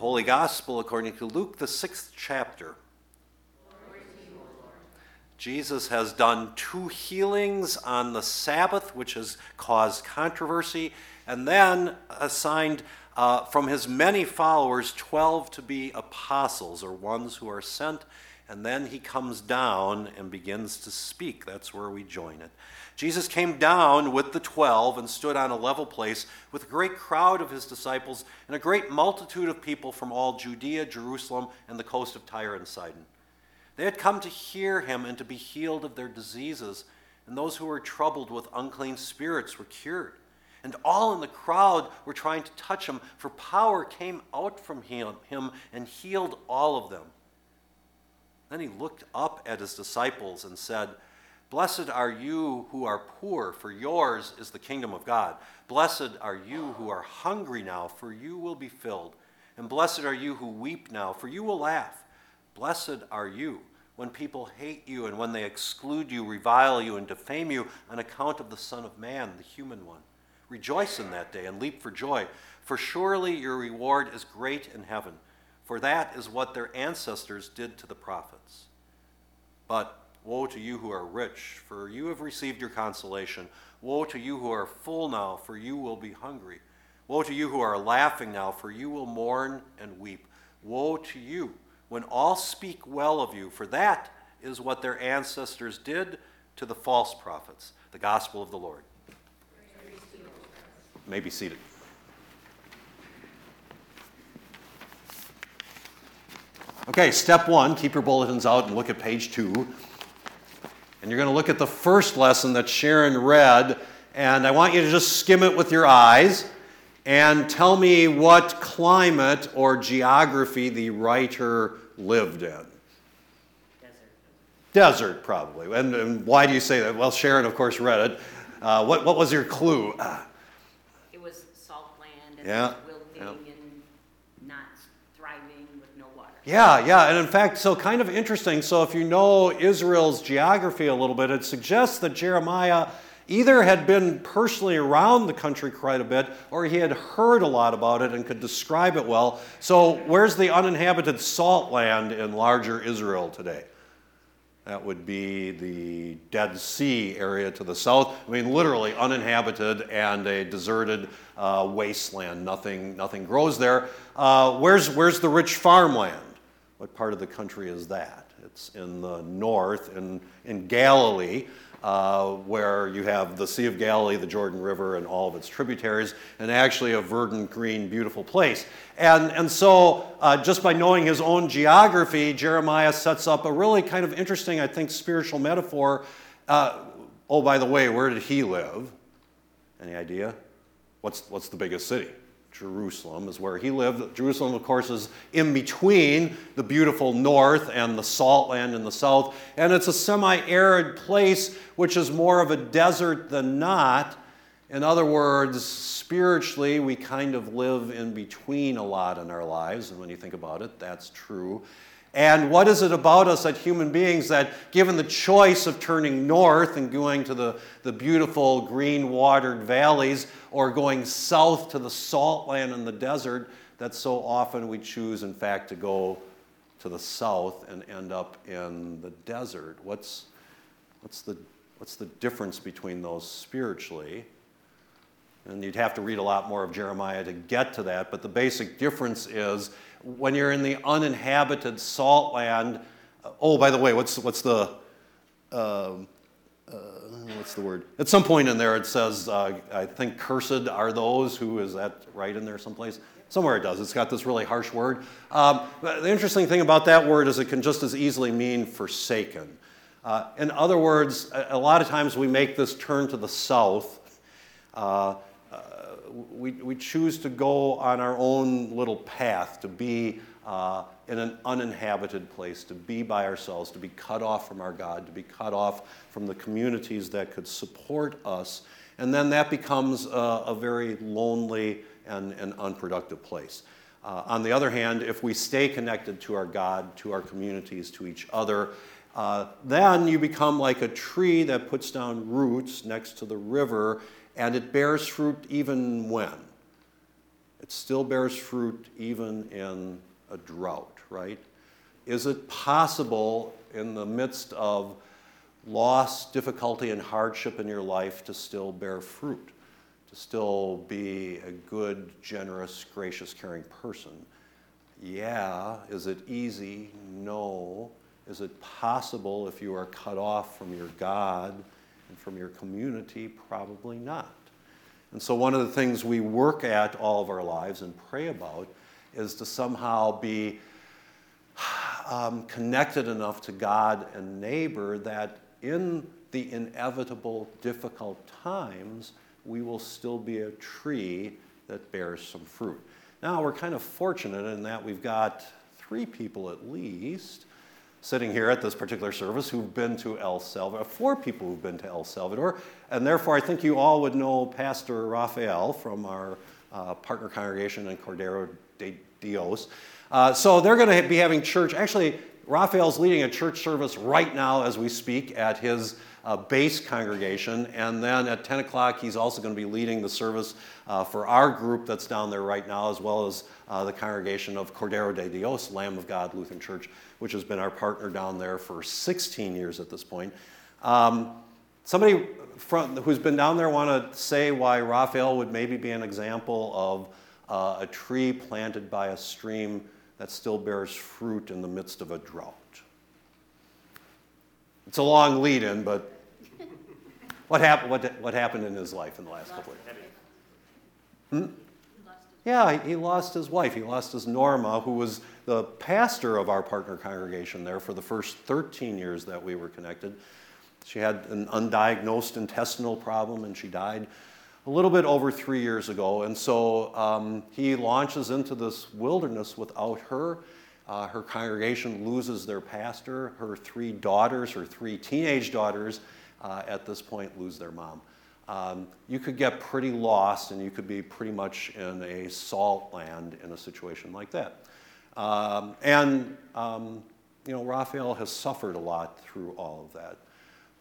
Holy Gospel according to Luke, the sixth chapter. Jesus has done two healings on the Sabbath, which has caused controversy, and then assigned uh, from his many followers 12 to be apostles, or ones who are sent. And then he comes down and begins to speak. That's where we join it. Jesus came down with the twelve and stood on a level place with a great crowd of his disciples and a great multitude of people from all Judea, Jerusalem, and the coast of Tyre and Sidon. They had come to hear him and to be healed of their diseases, and those who were troubled with unclean spirits were cured. And all in the crowd were trying to touch him, for power came out from him, and healed all of them. Then he looked up at his disciples and said, Blessed are you who are poor, for yours is the kingdom of God. Blessed are you who are hungry now, for you will be filled. And blessed are you who weep now, for you will laugh. Blessed are you when people hate you and when they exclude you, revile you, and defame you on account of the Son of Man, the human one. Rejoice in that day and leap for joy, for surely your reward is great in heaven, for that is what their ancestors did to the prophets. But Woe to you who are rich, for you have received your consolation. Woe to you who are full now, for you will be hungry. Woe to you who are laughing now, for you will mourn and weep. Woe to you when all speak well of you, for that is what their ancestors did to the false prophets. The gospel of the Lord. May be seated. Okay, step one keep your bulletins out and look at page two. And you're going to look at the first lesson that Sharon read, and I want you to just skim it with your eyes and tell me what climate or geography the writer lived in. Desert. Desert, probably. And, and why do you say that? Well, Sharon, of course, read it. Uh, what, what was your clue? It was salt land and Yeah, wilting and not thriving with no water. Yeah, yeah, and in fact, so kind of interesting. So, if you know Israel's geography a little bit, it suggests that Jeremiah either had been personally around the country quite a bit or he had heard a lot about it and could describe it well. So, where's the uninhabited salt land in larger Israel today? That would be the Dead Sea area to the south. I mean, literally uninhabited and a deserted uh, wasteland. Nothing, nothing grows there. Uh, where's, where's the rich farmland? What part of the country is that? It's in the north, in, in Galilee, uh, where you have the Sea of Galilee, the Jordan River, and all of its tributaries, and actually a verdant, green, beautiful place. And, and so, uh, just by knowing his own geography, Jeremiah sets up a really kind of interesting, I think, spiritual metaphor. Uh, oh, by the way, where did he live? Any idea? What's, what's the biggest city? Jerusalem is where he lived. Jerusalem, of course, is in between the beautiful north and the salt land in the south. And it's a semi arid place, which is more of a desert than not. In other words, spiritually, we kind of live in between a lot in our lives. And when you think about it, that's true. And what is it about us as human beings that, given the choice of turning north and going to the, the beautiful green watered valleys or going south to the salt land and the desert, that so often we choose, in fact, to go to the south and end up in the desert? What's, what's, the, what's the difference between those spiritually? And you'd have to read a lot more of Jeremiah to get to that, but the basic difference is when you're in the uninhabited salt land. Uh, oh, by the way, what's, what's the. Uh, uh, what's the word? At some point in there, it says, uh, I think, cursed are those who, is that right in there someplace? Somewhere it does. It's got this really harsh word. Um, the interesting thing about that word is it can just as easily mean forsaken. Uh, in other words, a, a, lot of times we make this turn to the south. Uh, we, we choose to go on our own little path, to be uh, in an uninhabited place, to be by ourselves, to be cut off from our God, to be cut off from the communities that could support us. And then that becomes a, a very lonely and, and unproductive place. Uh, on the other hand, if we stay connected to our God, to our communities, to each other, uh, then you become like a tree that puts down roots next to the river and it bears fruit even when? It still bears fruit even in a drought, right? Is it possible in the midst of loss, difficulty, and hardship in your life to still bear fruit? To still be a good, generous, gracious, caring person? Yeah. Is it easy? No. Is it possible if you are cut off from your God and from your community? Probably not. And so, one of the things we work at all of our lives and pray about is to somehow be um, connected enough to God and neighbor that in the inevitable difficult times, we will still be a tree that bears some fruit. Now, we're kind of fortunate in that we've got three people at least sitting here at this particular service who've been to El Salvador, four people who've been to El Salvador, and therefore I think you all would know Pastor Rafael from our uh, partner congregation in Cordero de Dios. Uh, so they're going to be having church. Actually, Rafael's leading a church service right now as we speak at his uh, base congregation. And then at 10 o'clock, he's also going to be leading the service uh, for our group that's down there right now, as well as uh, the congregation of Cordero de Dios, Lamb of God Lutheran Church, which has been our partner down there for 16 years at this point. Um, somebody from, who's been down there want to say why Raphael would maybe be an example of uh, a tree planted by a stream that still bears fruit in the midst of a drought. It's a long lead in, but what, happened, what, what happened in his life in the last couple of years? Hmm? Yeah, he lost his wife. He lost his Norma, who was the pastor of our partner congregation there for the first 13 years that we were connected. She had an undiagnosed intestinal problem and she died a little bit over three years ago. And so um, he launches into this wilderness without her. Uh, her congregation loses their pastor. Her three daughters, her three teenage daughters, uh, at this point lose their mom. Um, you could get pretty lost and you could be pretty much in a salt land in a situation like that. Um, and, um, you know, Raphael has suffered a lot through all of that.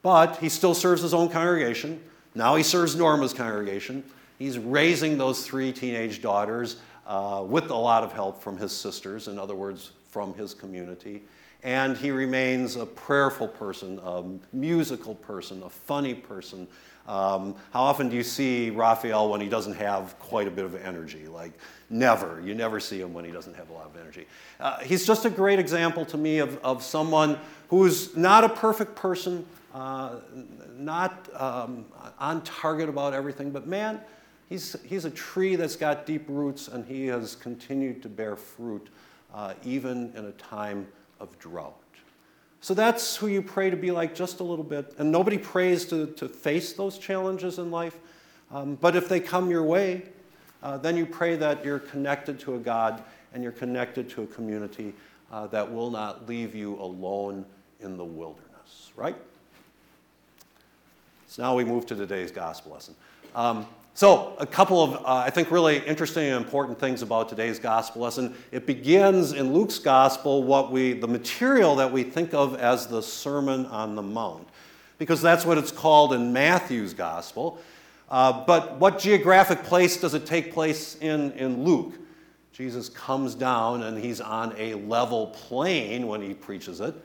But he still serves his own congregation. Now he serves Norma's congregation. He's raising those three teenage daughters uh, with a lot of help from his sisters, in other words, from his community. And he remains a prayerful person, a musical person, a funny person. Um, how often do you see Raphael when he doesn't have quite a bit of energy? Like, never. You never see him when he doesn't have a lot of energy. Uh, he's just a great example to me of, of someone who's not a perfect person, uh, not um, on target about everything, but man, he's, he's a tree that's got deep roots and he has continued to bear fruit uh, even in a time of drought. So that's who you pray to be like just a little bit. And nobody prays to, to face those challenges in life. Um, but if they come your way, uh, then you pray that you're connected to a God and you're connected to a community uh, that will not leave you alone in the wilderness, right? So now we move to today's gospel lesson. Um, so, a couple of, uh, I think, really interesting and important things about today's gospel lesson. It begins in Luke's gospel, what we, the material that we think of as the Sermon on the Mount, because that's what it's called in Matthew's gospel. Uh, but what geographic place does it take place in in Luke? Jesus comes down and he's on a level plain when he preaches it.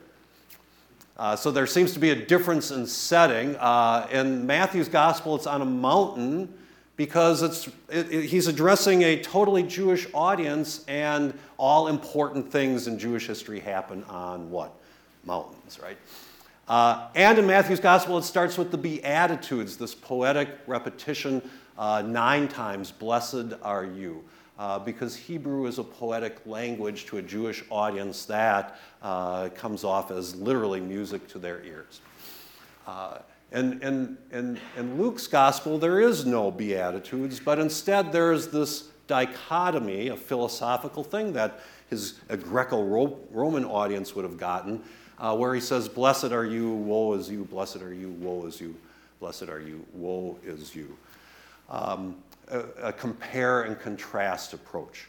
Uh, so there seems to be a difference in setting. Uh, in Matthew's gospel, it's on a mountain because it's, it, it, he's addressing a totally Jewish audience, and all important things in Jewish history happen on what? Mountains, right? Uh, and in Matthew's gospel, it starts with the Beatitudes, this poetic repetition uh, nine times Blessed are you. Uh, because Hebrew is a poetic language to a Jewish audience that uh, comes off as literally music to their ears. And in, in, in Luke's gospel, there is no Beatitudes, but instead there's this dichotomy, a philosophical thing that his Greco Roman audience would have gotten, uh, where he says, Blessed are you, woe is you, blessed are you, woe is you, blessed are you, woe is you. Um, a, a compare and contrast approach.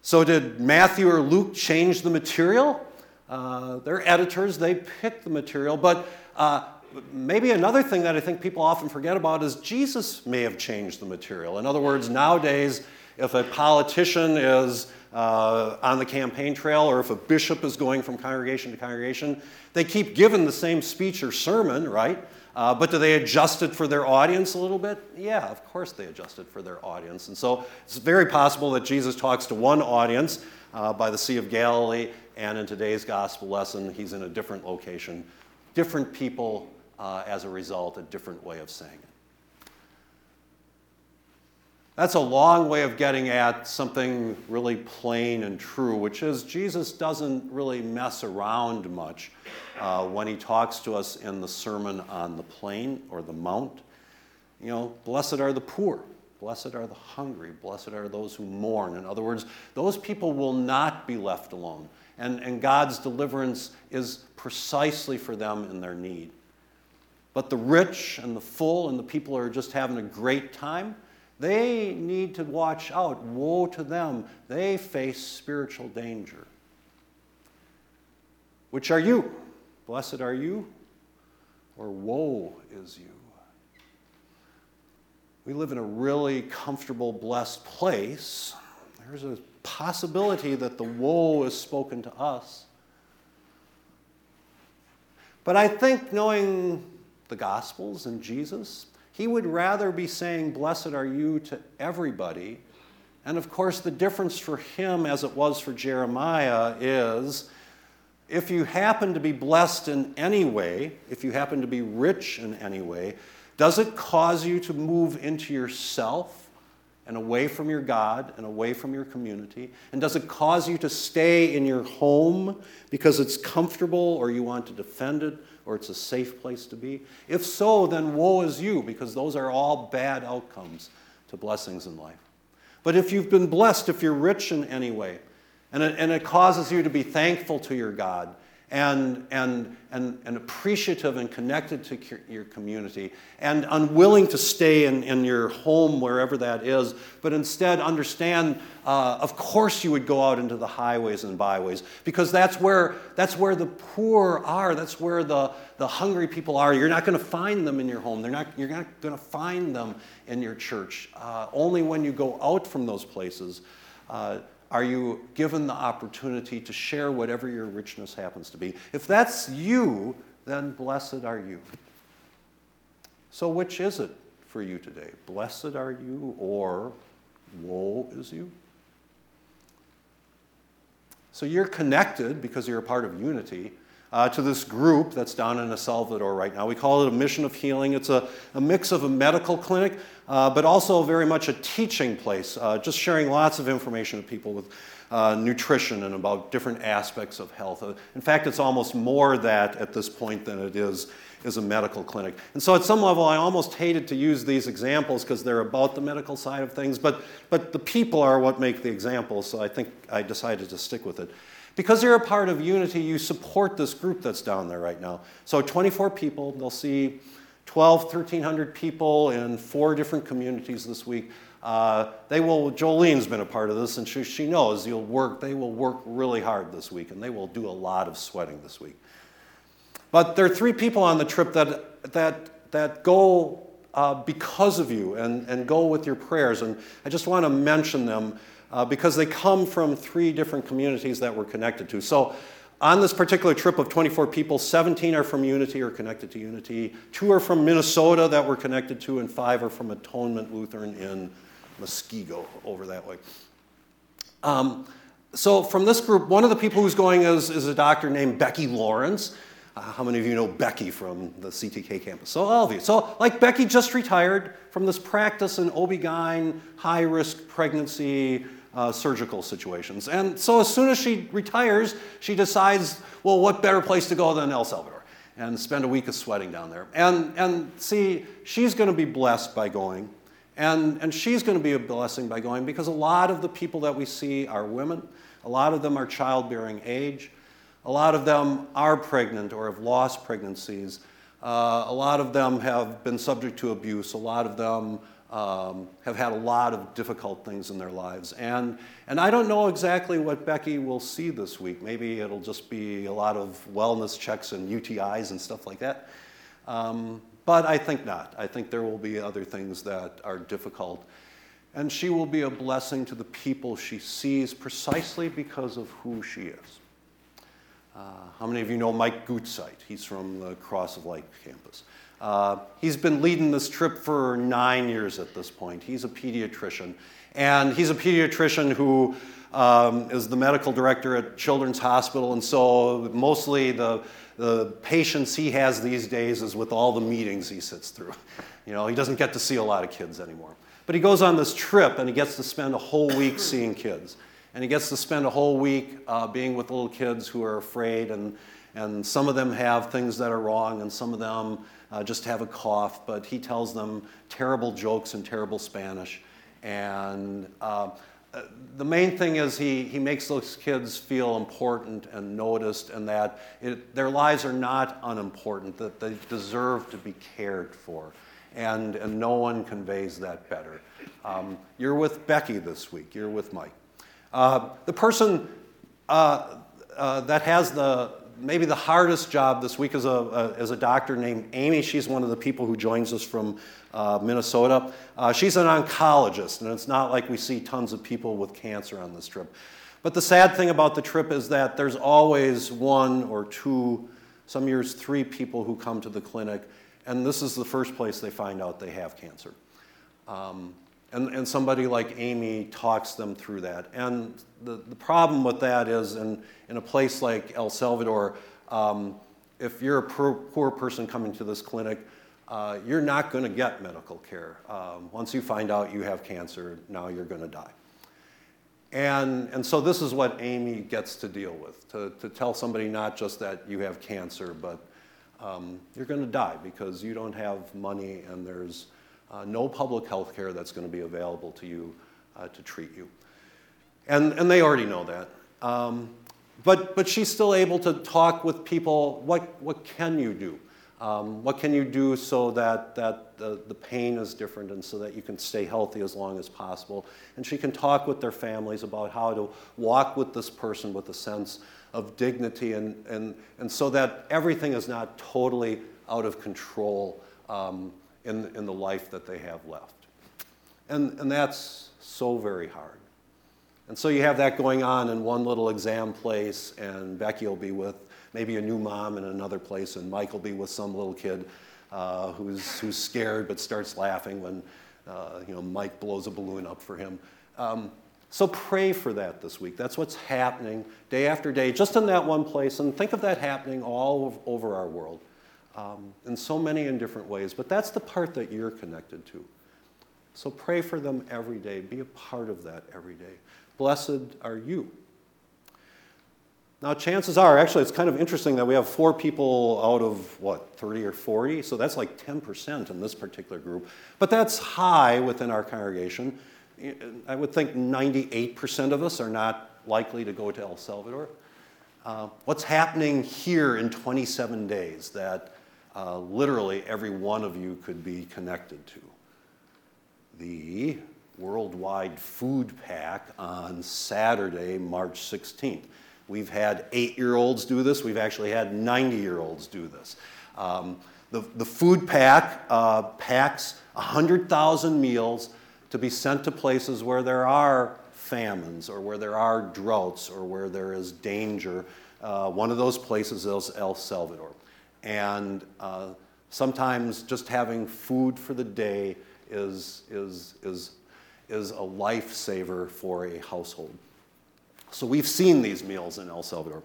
So, did Matthew or Luke change the material? Uh, they're editors, they picked the material, but uh, maybe another thing that I think people often forget about is Jesus may have changed the material. In other words, nowadays, if a politician is uh, on the campaign trail or if a bishop is going from congregation to congregation, they keep giving the same speech or sermon, right? Uh, but do they adjust it for their audience a little bit? Yeah, of course they adjust it for their audience. And so it's very possible that Jesus talks to one audience uh, by the Sea of Galilee, and in today's gospel lesson, he's in a different location. Different people, uh, as a result, a different way of saying it. That's a long way of getting at something really plain and true, which is Jesus doesn't really mess around much uh, when he talks to us in the Sermon on the Plain or the Mount. You know, blessed are the poor, blessed are the hungry, blessed are those who mourn. In other words, those people will not be left alone. And, and God's deliverance is precisely for them in their need. But the rich and the full and the people who are just having a great time, they need to watch out. Woe to them. They face spiritual danger. Which are you? Blessed are you, or woe is you? We live in a really comfortable, blessed place. There's a possibility that the woe is spoken to us. But I think knowing the Gospels and Jesus, he would rather be saying, Blessed are you to everybody. And of course, the difference for him, as it was for Jeremiah, is if you happen to be blessed in any way, if you happen to be rich in any way, does it cause you to move into yourself and away from your God and away from your community? And does it cause you to stay in your home because it's comfortable or you want to defend it or it's a safe place to be? If so, then woe is you, because those are all bad outcomes to blessings in life. But if you've been blessed, if you're rich in any way, and it, and it causes you to be thankful to your God and, and, and, and appreciative and connected to your community and unwilling to stay in, in your home, wherever that is, but instead understand, uh, of course, you would go out into the highways and byways because that's where, that's where the poor are, that's where the, the hungry people are. You're not going to find them in your home, They're not, you're not going to find them in your church. Uh, only when you go out from those places. Uh, are you given the opportunity to share whatever your richness happens to be? If that's you, then blessed are you. So, which is it for you today? Blessed are you, or woe is you? So, you're connected because you're a part of unity uh, to this group that's down in El Salvador right now. We call it a mission of healing. It's a, a mix of a medical clinic, uh, but also very much a teaching place, uh, just sharing lots of information to people with uh, nutrition and about different aspects of health. Uh, in fact, it's almost more that at this point than it is is a medical clinic. And so at some level, I almost hated to use these examples because they're about the medical side of things, but, but the people are what make the examples, so I think I decided to stick with it. Because you're a part of Unity, you support this group that's down there right now. So 24 people, they'll see 12, 1,300 people in four different communities this week. Uh, they will, Jolene's been a part of this, and she, she knows you'll work, they will work really hard this week, and they will do a lot of sweating this week. But there are three people on the trip that, that, that go uh, because of you and, and go with your prayers, and I just want to mention them uh, because they come from three different communities that we're connected to. So, on this particular trip of 24 people, 17 are from Unity or connected to Unity, two are from Minnesota that we're connected to, and five are from Atonement Lutheran in Muskego over that way. Um, so, from this group, one of the people who's going is, is a doctor named Becky Lawrence. Uh, how many of you know Becky from the CTK campus? So, all of you. So, like Becky just retired from this practice in OB-GYN, high risk pregnancy, uh, surgical situations. And so as soon as she retires, she decides, well, what better place to go than El Salvador and spend a week of sweating down there. And, and see, she's going to be blessed by going. And, and she's going to be a blessing by going because a lot of the people that we see are women. A lot of them are childbearing age. A lot of them are pregnant or have lost pregnancies. Uh, a lot of them have been subject to abuse. A lot of them um, have had a lot of difficult things in their lives. And, and I don't know exactly what Becky will see this week. Maybe it'll just be a lot of wellness checks and UTIs and stuff like that. Um, but I think not. I think there will be other things that are difficult. And she will be a blessing to the people she sees precisely because of who she is. Uh, how many of you know Mike Gutzeit? He's from the Cross of Light campus. Uh, he's been leading this trip for nine years at this point. He's a pediatrician. And he's a pediatrician who um, is the medical director at Children's Hospital. And so mostly the, the patients he has these days is with all the meetings he sits through. You know, he doesn't get to see a lot of kids anymore. But he goes on this trip and he gets to spend a whole week seeing kids. And he gets to spend a whole week uh, being with little kids who are afraid, and, and some of them have things that are wrong, and some of them uh, just have a cough. But he tells them terrible jokes in terrible Spanish. And uh, uh, the main thing is he, he makes those kids feel important and noticed, and that it, their lives are not unimportant, that they deserve to be cared for. And, and no one conveys that better. Um, you're with Becky this week, you're with Mike. Uh, the person uh, uh, that has the maybe the hardest job this week is a, a, is a doctor named Amy. She's one of the people who joins us from uh, Minnesota. Uh, she's an oncologist, and it's not like we see tons of people with cancer on this trip. But the sad thing about the trip is that there's always one or two, some years three people who come to the clinic, and this is the first place they find out they have cancer. Um, and, and somebody like Amy talks them through that. And the, the problem with that is in, in a place like El Salvador, um, if you're a poor, poor, person coming to this clinic, uh, you're not going to get medical care. Um, once you find out you have cancer, now you're going to die. And, and so this is what Amy gets to deal with to, to tell somebody not just that you have cancer, but um, you're going to die because you don't have money and there's uh, no public health care that's going to be available to you uh, to treat you. And, and they already know that. Um, but, but she's still able to talk with people what, what can you do? Um, what can you do so that, that the, the pain is different and so that you can stay healthy as long as possible? And she can talk with their families about how to walk with this person with a sense of dignity and, and, and so that everything is not totally out of control um, in, in the life that they have left. And, and that's so very hard. And so you have that going on in one little exam place, and Becky will be with maybe a new mom in another place, and Mike will be with some little kid uh, who's, who's scared but starts laughing when uh, you know, Mike blows a balloon up for him. Um, so pray for that this week. That's what's happening day after day, just in that one place. And think of that happening all over our world um, in so many in different ways, but that's the part that you're connected to. So pray for them every day. Be a part of that every day. Blessed are you. Now, chances are, actually, it's kind of interesting that we have four people out of what, 30 or 40? So that's like 10% in this particular group. But that's high within our congregation. I would think 98% of us are not likely to go to El Salvador. Uh, what's happening here in 27 days that uh, literally every one of you could be connected to. The Worldwide Food Pack on Saturday, March 16th. We've had eight year olds do this, we've actually had 90 year olds do this. Um, the, the food pack uh, packs 100,000 meals to be sent to places where there are famines or where there are droughts or where there is danger. Uh, one of those places is El Salvador. And uh, sometimes just having food for the day is, is, is, is a lifesaver for a household. So we've seen these meals in El Salvador.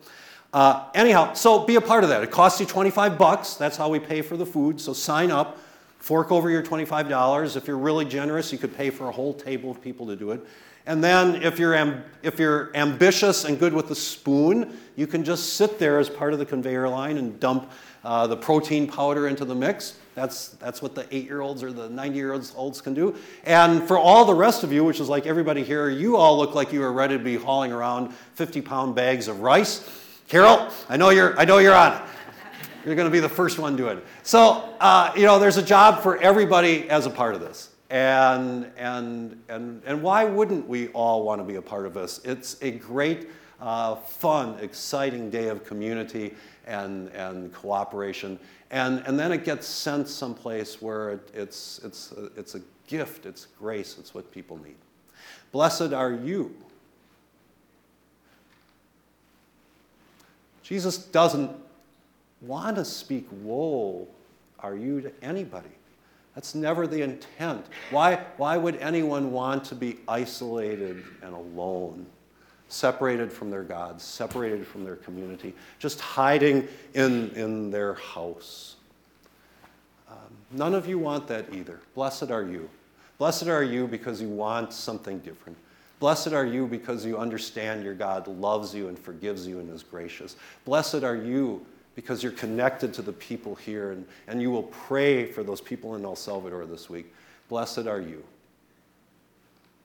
Uh, anyhow, so be a part of that. It costs you 25 bucks. That's how we pay for the food. So sign up, fork over your $25. If you're really generous, you could pay for a whole table of people to do it. And then, if you're, amb- if you're ambitious and good with a spoon, you can just sit there as part of the conveyor line and dump uh, the protein powder into the mix. That's, that's what the eight year olds or the 90 year olds can do. And for all the rest of you, which is like everybody here, you all look like you are ready to be hauling around 50 pound bags of rice. Carol, I know you're, I know you're on it. You're going to be the first one doing it. So, uh, you know, there's a job for everybody as a part of this. And, and, and, and why wouldn't we all want to be a part of this? It's a great, uh, fun, exciting day of community and, and cooperation. And, and then it gets sent someplace where it, it's, it's, a, it's a gift, it's grace, it's what people need. Blessed are you. Jesus doesn't want to speak woe are you to anybody. That's never the intent. Why, why would anyone want to be isolated and alone, separated from their gods, separated from their community, just hiding in, in their house? Um, none of you want that either. Blessed are you. Blessed are you because you want something different. Blessed are you because you understand your God loves you and forgives you and is gracious. Blessed are you because you're connected to the people here and, and you will pray for those people in El Salvador this week. Blessed are you.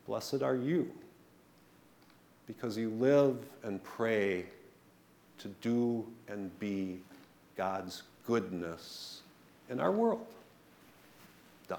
Blessed are you because you live and pray to do and be God's goodness in our world. Done.